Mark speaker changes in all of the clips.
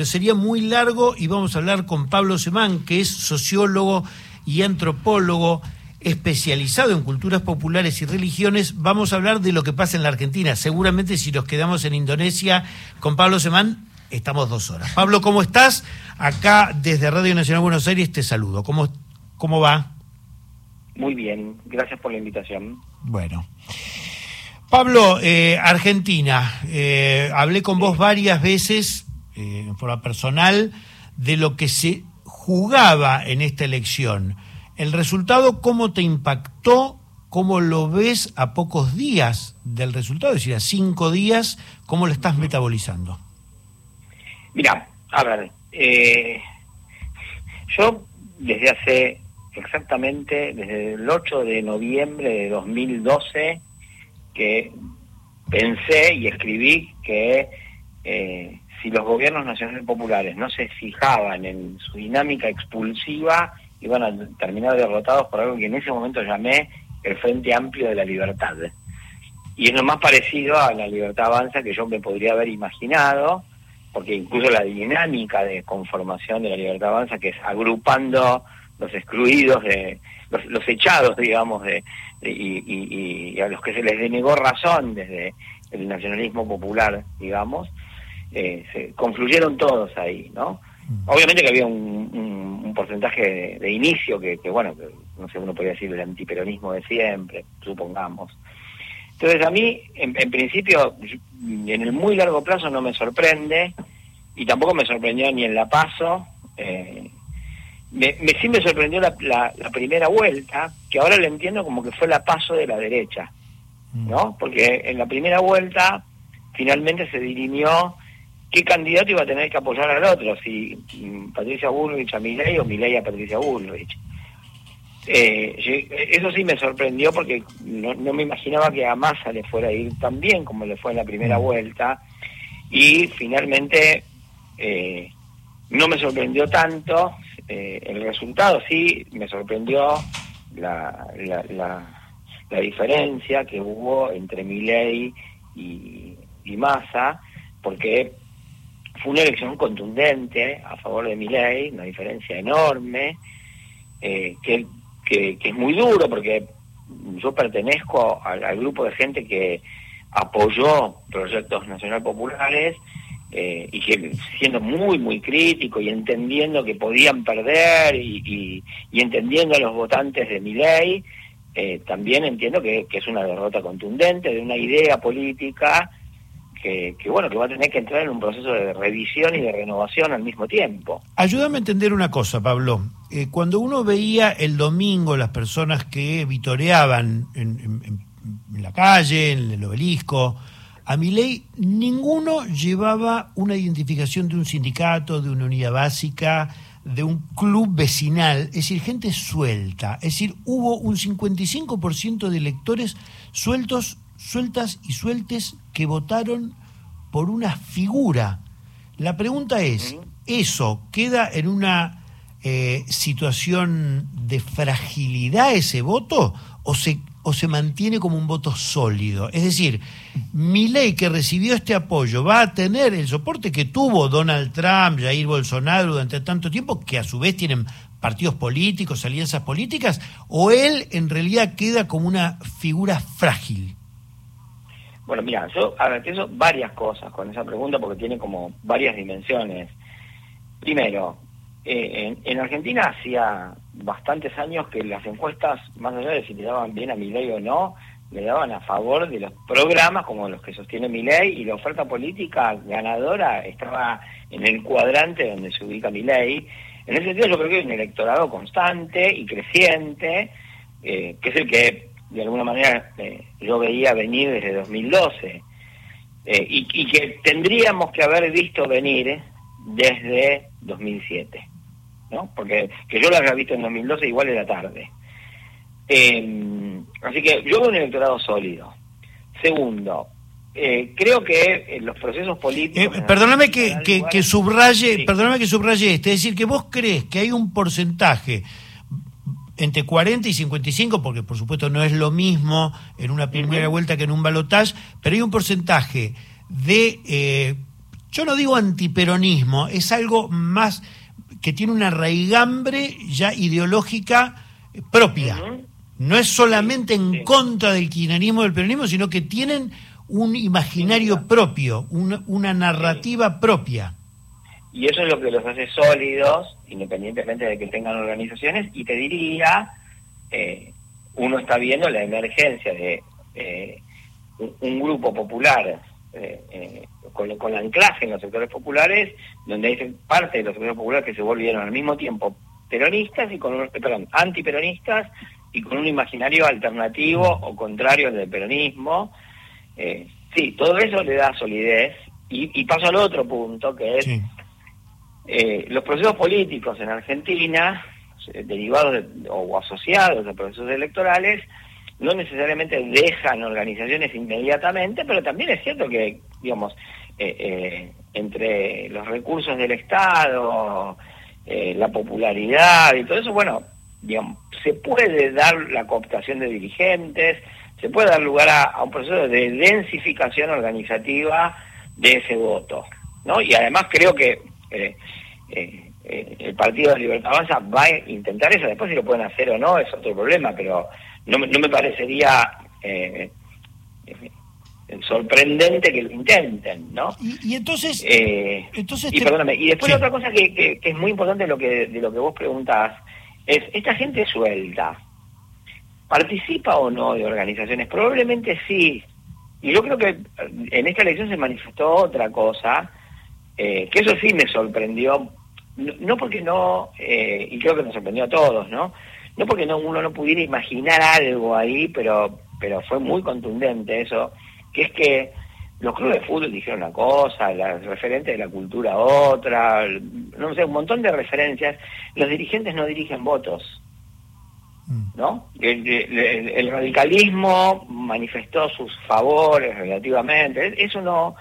Speaker 1: pero sería muy largo y vamos a hablar con Pablo Semán, que es sociólogo y antropólogo especializado en culturas populares y religiones. Vamos a hablar de lo que pasa en la Argentina. Seguramente si nos quedamos en Indonesia con Pablo Semán, estamos dos horas. Pablo, ¿cómo estás? Acá desde Radio Nacional Buenos Aires te saludo. ¿Cómo, cómo va?
Speaker 2: Muy bien, gracias por la invitación.
Speaker 1: Bueno. Pablo, eh, Argentina, eh, hablé con vos varias veces, eh, en forma personal, de lo que se jugaba en esta elección. ¿El resultado cómo te impactó? ¿Cómo lo ves a pocos días del resultado? Es decir, a cinco días, ¿cómo lo estás metabolizando?
Speaker 2: Mira, a ver, yo desde hace exactamente, desde el 8 de noviembre de 2012, que pensé y escribí que eh, si los gobiernos nacionales populares no se fijaban en su dinámica expulsiva, iban a terminar derrotados por algo que en ese momento llamé el Frente Amplio de la Libertad. Y es lo más parecido a la libertad avanza que yo me podría haber imaginado, porque incluso la dinámica de conformación de la libertad avanza, que es agrupando los excluidos, de los, echados, digamos, de, y, a los que se les denegó razón desde el nacionalismo popular, digamos, eh, se confluyeron todos ahí, ¿no? Mm. Obviamente que había un, un, porcentaje de, inicio que, que, bueno, no sé, uno podría decir el antiperonismo de siempre, supongamos. Entonces a mí, en, principio, en el muy largo plazo no me sorprende, y tampoco me sorprendió ni en La Paso, eh, me, sí me sorprendió la, la, primera vuelta, que ahora lo entiendo como que fue la paso de la derecha, ¿no? Mm. Porque en la primera vuelta finalmente se dirimió qué candidato iba a tener que apoyar al otro, si mm, Patricia Bullrich a Milei o Milei a Patricia Bullrich. Eh, eso sí me sorprendió porque no, no, me imaginaba que a Massa le fuera a ir tan bien como le fue en la primera mm. vuelta y finalmente eh, no me sorprendió tanto eh, el resultado, sí, me sorprendió la, la, la, diferencia que hubo entre Milei y, y Massa, porque fue una elección contundente a favor de Milei, una diferencia enorme, eh, que, que, es muy duro porque yo pertenezco al, grupo de gente que apoyó proyectos nacional populares eh, y siendo muy, muy crítico y entendiendo que podían perder y, entendiendo a los votantes de mi ley, eh, también entiendo que, es una derrota contundente de una idea política que, bueno, que va a tener que entrar en un proceso de revisión y de renovación al mismo tiempo.
Speaker 1: Ayúdame a entender una cosa, Pablo. Eh, cuando uno veía el domingo las personas que vitoreaban en, en la calle, en el obelisco, a mi ley ninguno llevaba una identificación de un sindicato, de una unidad básica, de un club vecinal, es decir, gente suelta. Es decir, hubo un 55% de electores sueltos, sueltas y sueltes que votaron por una figura. La pregunta es, ¿eso queda en una eh, situación de fragilidad ese voto o se o se mantiene como un voto sólido. Es decir, mi ley que recibió este apoyo va a tener el soporte que tuvo Donald Trump, Jair Bolsonaro durante tanto tiempo, que a su vez tienen partidos políticos, alianzas políticas, o él en realidad queda como una figura frágil.
Speaker 2: Bueno, mira, yo pienso varias cosas con esa pregunta porque tiene como varias dimensiones. Primero, eh, en, Argentina hacía bastantes años que las encuestas, más allá de si le daban bien a mi ley o no, le daban a favor de los programas como los que sostiene mi ley y la oferta política ganadora estaba en el cuadrante donde se ubica mi ley. En ese sentido yo creo que hay un electorado constante y creciente, eh, que es el que de alguna manera eh, yo veía venir desde 2012 y, y que tendríamos que haber visto venir desde 2007. ¿no? Porque que yo la había visto en 2012 igual era tarde. Eh, así que yo veo un electorado sólido. Segundo, eh, creo que los procesos políticos...
Speaker 1: Eh, perdóname que, que, subraye, perdóname que subraye este, es decir, que vos crees que hay un porcentaje entre 40 y 55, porque por supuesto no es lo mismo en una primera vuelta que en un balotaje, pero hay un porcentaje de yo no digo antiperonismo, es algo más que tiene una raigambre ya ideológica propia. No es solamente en contra del kirchnerismo del peronismo, sino que tienen un imaginario propio, una, narrativa propia.
Speaker 2: Y eso es lo que los hace sólidos, independientemente de que tengan organizaciones, y te diría, eh, uno está viendo la emergencia de eh, un, grupo popular eh, eh, con, con anclaje en los sectores populares, donde hay parte de los sectores populares que se volvieron al mismo tiempo peronistas y con perdón, antiperonistas y con un imaginario alternativo o contrario al del peronismo. Eh, sí, todo eso le da solidez y, paso al otro punto que es eh, los procesos políticos en Argentina derivados o asociados a procesos electorales no necesariamente dejan organizaciones inmediatamente, pero también es cierto que, digamos, eh, eh, entre los recursos del Estado, eh, la popularidad y todo eso, bueno, digamos, se puede dar la cooptación de dirigentes, se puede dar lugar a, un proceso de densificación organizativa de ese voto, ¿no? Y además creo que el Partido de Libertad Avanza va a intentar eso, después si lo pueden hacer o no es otro problema, pero no, no me parecería eh, eh, sorprendente que lo intenten, ¿no?
Speaker 1: Y, entonces,
Speaker 2: eh, entonces y, perdóname, y después otra cosa que, que, es muy importante de lo que de lo que vos preguntás es esta gente suelta participa o no de organizaciones probablemente sí. Y yo creo que en esta elección se manifestó otra cosa que eso sí me sorprendió no, porque no y creo que nos sorprendió a todos no no porque no, uno no pudiera imaginar algo ahí, pero, pero fue muy contundente eso, que es que los clubes de fútbol dijeron una cosa, las referentes de la cultura otra, no sé, un montón de referencias. Los dirigentes no dirigen votos, mm. ¿no? El, radicalismo manifestó sus favores relativamente. Eso no,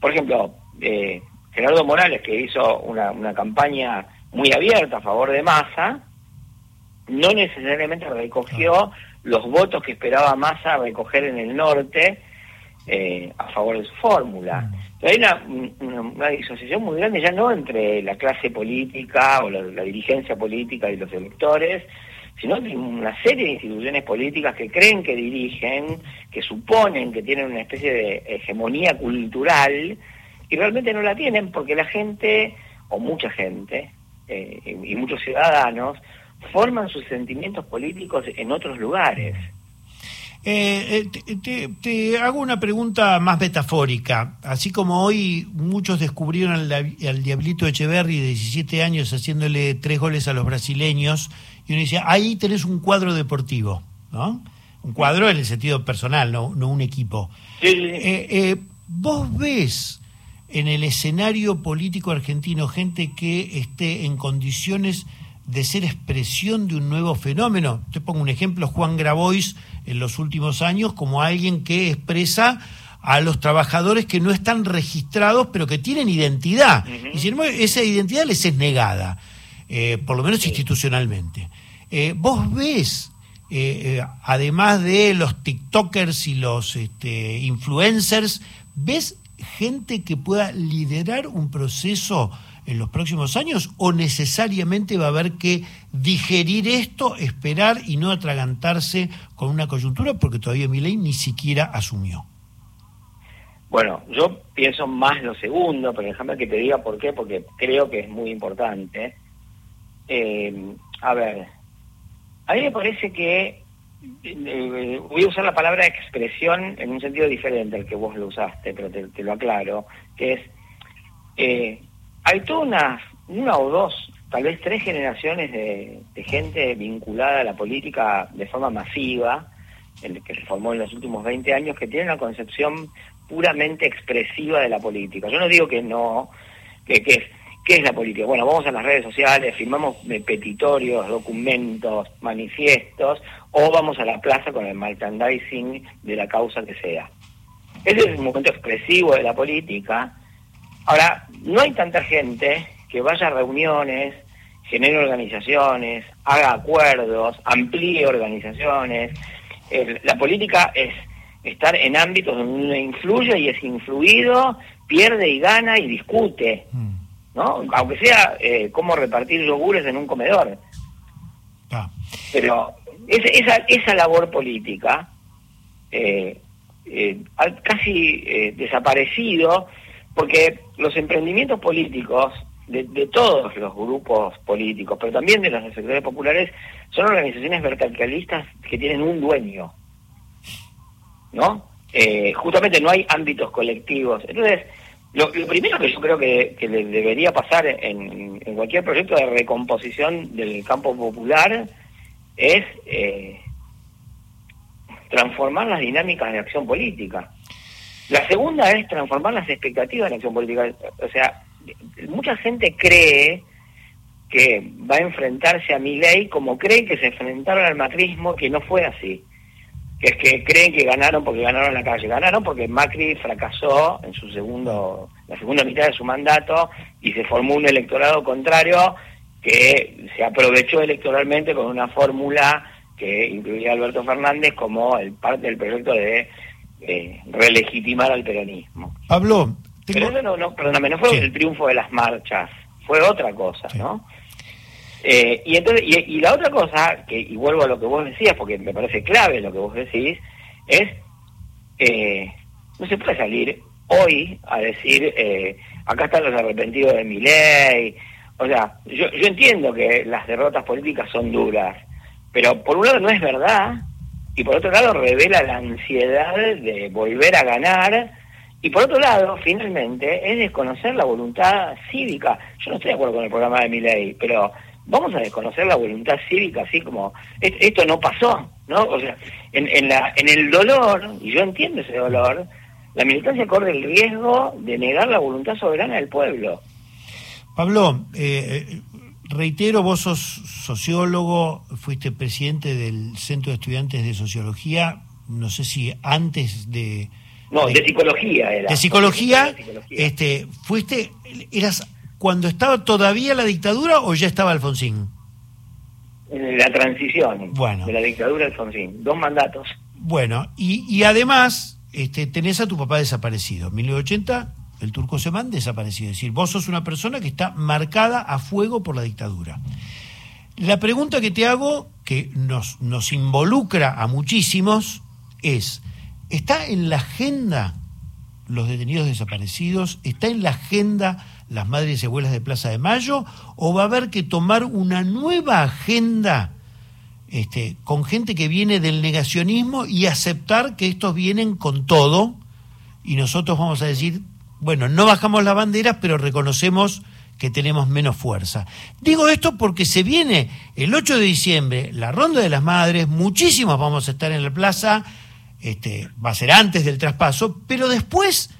Speaker 2: por ejemplo, eh, Gerardo Morales, que hizo una, una campaña muy abierta a favor de Massa, no necesariamente recogió los votos que esperaba Massa recoger en el norte eh, a favor de su fórmula. Mm. hay una, disociación muy grande ya no entre la clase política o la, dirigencia política y los electores, sino entre una serie de instituciones políticas que creen que dirigen, que suponen que tienen una especie de hegemonía cultural y realmente no la tienen porque la gente, o mucha gente, eh, y muchos ciudadanos, forman sus sentimientos políticos en otros lugares.
Speaker 1: Eh, eh, te, hago una pregunta más metafórica. Así como hoy muchos descubrieron al, Diablito Echeverry de 17 años haciéndole tres goles a los brasileños, y uno dice, ahí tenés un cuadro deportivo, ¿no? Un cuadro en el sentido personal, no, no un equipo. Eh, ¿Vos ves en el escenario político argentino gente que esté en condiciones de ser expresión de un nuevo fenómeno. Te pongo un ejemplo, Juan Grabois en los últimos años como alguien que expresa a los trabajadores que no están registrados pero que tienen identidad. Y sin embargo, esa identidad les es negada, eh, por lo menos institucionalmente. Eh, vos ves, eh, además de los TikTokers y los este, influencers, ves gente que pueda liderar un proceso en los próximos años o necesariamente va a haber que digerir esto, esperar y no atragantarse con una coyuntura porque todavía mi ley ni siquiera asumió?
Speaker 2: Bueno, yo pienso más lo segundo, pero déjame que te diga por qué, porque creo que es muy importante. Eh, a ver, a mí me parece que voy a usar la palabra expresión en un sentido diferente al que vos lo usaste, pero te, lo aclaro, que es eh, hay toda una, una o dos, tal vez tres generaciones de, gente vinculada a la política de forma masiva, el que se formó en los últimos 20 años, que tiene una concepción puramente expresiva de la política. Yo no digo que no, que, que ¿Qué es la política? Bueno, vamos a las redes sociales, firmamos petitorios, documentos, manifiestos, o vamos a la plaza con el merchandising de la causa que sea. Ese es el momento expresivo de la política Ahora, no hay tanta gente que vaya a reuniones, genere organizaciones, haga acuerdos, amplíe organizaciones. la política es estar en ámbitos donde uno influye y es influido, pierde y gana y discute, mm. ¿No? Aunque sea eh, cómo repartir yogures en un comedor. Ah. Pero esa, esa labor política eh, eh, ha casi eh, desaparecido porque los emprendimientos políticos de, todos los grupos políticos, pero también de los sectores populares, son organizaciones verticalistas que tienen un dueño, ¿no? justamente no hay ámbitos colectivos. Entonces, lo, primero que yo creo que, debería pasar en, en, cualquier proyecto de recomposición del campo popular es eh, transformar las dinámicas de acción política. La segunda es transformar las expectativas de acción política. O sea, mucha gente cree que va a enfrentarse a mi ley como creen que se enfrentaron al macrismo, que no fue así. Que es que creen que ganaron porque ganaron en la calle. Ganaron porque Macri fracasó en su segundo, la segunda mitad de su mandato y se formó un electorado contrario que se aprovechó electoralmente con una fórmula que incluía a Alberto Fernández como el parte del proyecto de eh, relegitimar al peronismo.
Speaker 1: Habló.
Speaker 2: Pero eso no, no, perdóname, no fue el triunfo de las marchas, fue otra cosa, ¿no? Eh, y entonces y, la otra cosa, que y vuelvo a lo que vos decías, porque me parece clave lo que vos decís, es eh, no se puede salir hoy a decir eh, acá están los arrepentidos de mi ley, o sea, yo, yo entiendo que las derrotas políticas son duras, pero por un lado no es verdad, y por otro lado revela la ansiedad de volver a ganar, y por otro lado, finalmente, es desconocer la voluntad cívica. Yo no estoy de acuerdo con el programa de mi ley, pero vamos a desconocer la voluntad cívica, así como esto no pasó, ¿no? O sea, en, en, la, en el dolor, y yo entiendo ese dolor, la militancia corre el riesgo de negar la voluntad soberana del pueblo.
Speaker 1: Pablo, eh, reitero, vos sos sociólogo, fuiste presidente del Centro de Estudiantes de Sociología, no sé si antes de...
Speaker 2: No, de, psicología era.
Speaker 1: De psicología, este, fuiste, eras cuando estaba todavía la dictadura o ya estaba Alfonsín?
Speaker 2: En la transición bueno. de la dictadura Alfonsín, dos mandatos.
Speaker 1: Bueno, y, y además este, tenés a tu papá desaparecido, 1980 el turco Semán desaparecido. Es decir, vos sos una persona que está marcada a fuego por la dictadura. La pregunta que te hago, que nos, nos involucra a muchísimos, es, ¿está en la agenda los detenidos desaparecidos? ¿Está en la agenda las madres y abuelas de Plaza de Mayo? ¿O va a haber que tomar una nueva agenda este, con gente que viene del negacionismo y aceptar que estos vienen con todo? Y nosotros vamos a decir, bueno, no bajamos las banderas, pero reconocemos que tenemos menos fuerza. Digo esto porque se viene el 8 de diciembre la Ronda de las Madres, muchísimos vamos a estar en la plaza, este, va a ser antes del traspaso, pero después,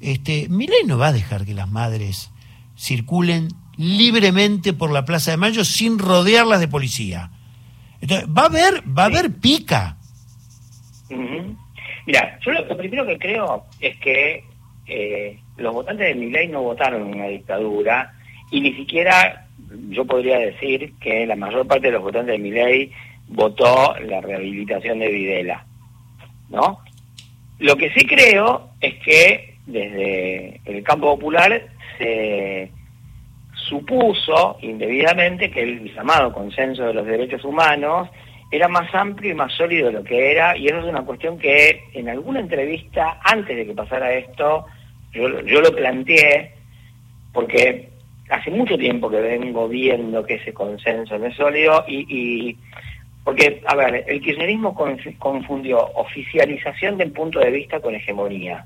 Speaker 1: este, no va a dejar que las madres circulen libremente por la Plaza de Mayo sin rodearlas de policía. Entonces, va a haber, va a haber pica.
Speaker 2: Mira, yo lo, primero que creo es que eh, los votantes de mi ley no votaron en una dictadura y ni siquiera yo podría decir que la mayor parte de los votantes de mi ley votó la rehabilitación de Videla, ¿no? Lo que sí creo es que desde el campo popular se supuso indebidamente que el llamado consenso de los derechos humanos era más amplio y más sólido de lo que era, y eso es una cuestión que en alguna entrevista, antes de que pasara esto, yo, yo lo planteé porque hace mucho tiempo que vengo viendo que ese consenso no es sólido y, porque, a ver, el kirchnerismo confundió oficialización del punto de vista con hegemonía.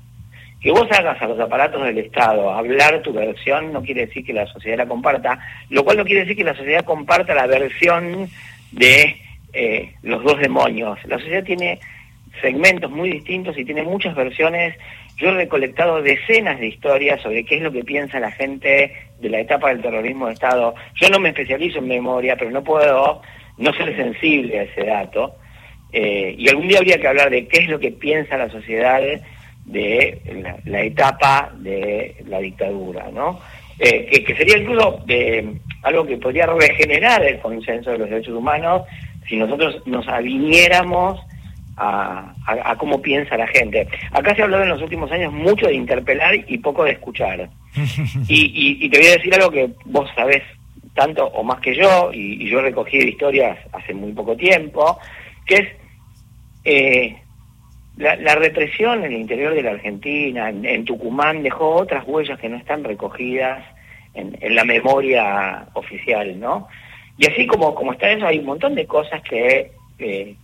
Speaker 2: Que vos hagas a los aparatos del Estado hablar tu versión no quiere decir que la sociedad la comparta, lo cual no quiere decir que la sociedad comparta la versión de eh, los dos demonios. La sociedad tiene segmentos muy distintos y tiene muchas versiones yo he recolectado decenas de historias sobre qué es lo que piensa la gente de la etapa del terrorismo de Estado. Yo no me especializo en memoria, pero no puedo no ser sensible a ese dato. Eh, y algún día habría que hablar de qué es lo que piensa la sociedad de la, etapa de la dictadura, ¿no? Eh, que, que, sería incluso de algo que podría regenerar el consenso de los derechos humanos si nosotros nos aviniéramos a, cómo piensa la gente. Acá se ha hablado en los últimos años mucho de interpelar y poco de escuchar. y, te voy a decir algo que vos sabés tanto o más que yo, y, yo he recogido historias hace muy poco tiempo, que es eh, la, represión en el interior de la Argentina, en, Tucumán, dejó otras huellas que no están recogidas en, la memoria oficial, ¿no? Y así como, como está eso, hay un montón de cosas que eh,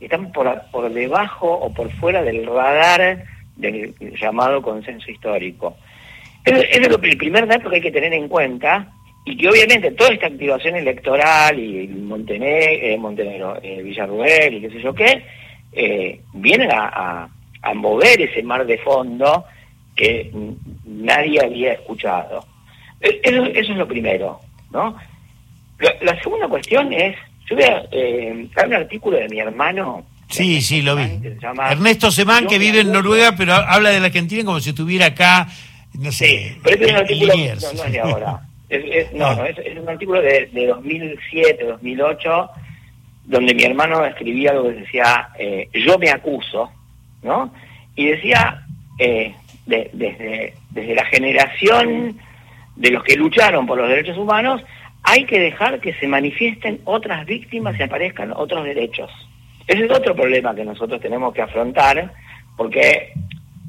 Speaker 2: están por, por debajo o por fuera del radar del llamado consenso histórico. Ese es el primer dato que hay que tener en cuenta y que obviamente toda esta activación electoral y Montenegro, eh, Montenegro eh, Villarruel y qué sé yo qué, eh, vienen a, a, mover ese mar de fondo que nadie había escuchado. E, eso, eso es lo primero, ¿no? La, segunda cuestión es, yo voy a, eh, hay un artículo de mi hermano.
Speaker 1: Sí, sí, lo vi. Ernesto Semán, que vive en Noruega, pero habla de la Argentina como si estuviera acá, no sé.
Speaker 2: Sí, pero este es un artículo, no, no es de ahora. Es, no, no, es, un artículo de, de 2007, 2008, donde mi hermano escribía algo que decía, eh, yo me acuso, ¿no? Y decía, eh, desde, desde la generación de los que lucharon por los derechos humanos, hay que dejar que se manifiesten otras víctimas y aparezcan otros derechos. Ese es otro problema que nosotros tenemos que afrontar, porque,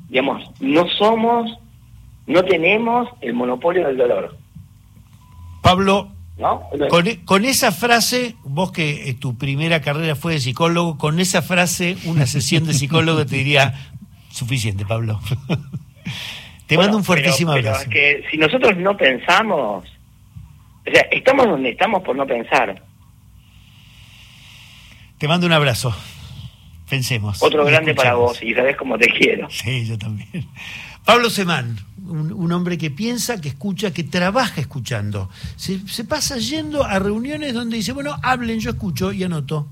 Speaker 2: digamos, no somos, no tenemos el monopolio del dolor.
Speaker 1: Pablo, con, e, con, esa frase, vos que eh, tu primera carrera fue de psicólogo, con esa frase, una sesión de psicólogo te diría suficiente, Pablo. te mando un fuertísimo abrazo.
Speaker 2: que si nosotros no pensamos, o sea, estamos donde estamos por no pensar.
Speaker 1: Te mando un abrazo. Pensemos.
Speaker 2: Otro grande para vos y sabes cómo te quiero.
Speaker 1: Sí, yo también. Pablo Semán, un, hombre que piensa, que escucha, que trabaja escuchando. Se, se pasa yendo a reuniones donde dice, bueno, hablen, yo escucho y anoto.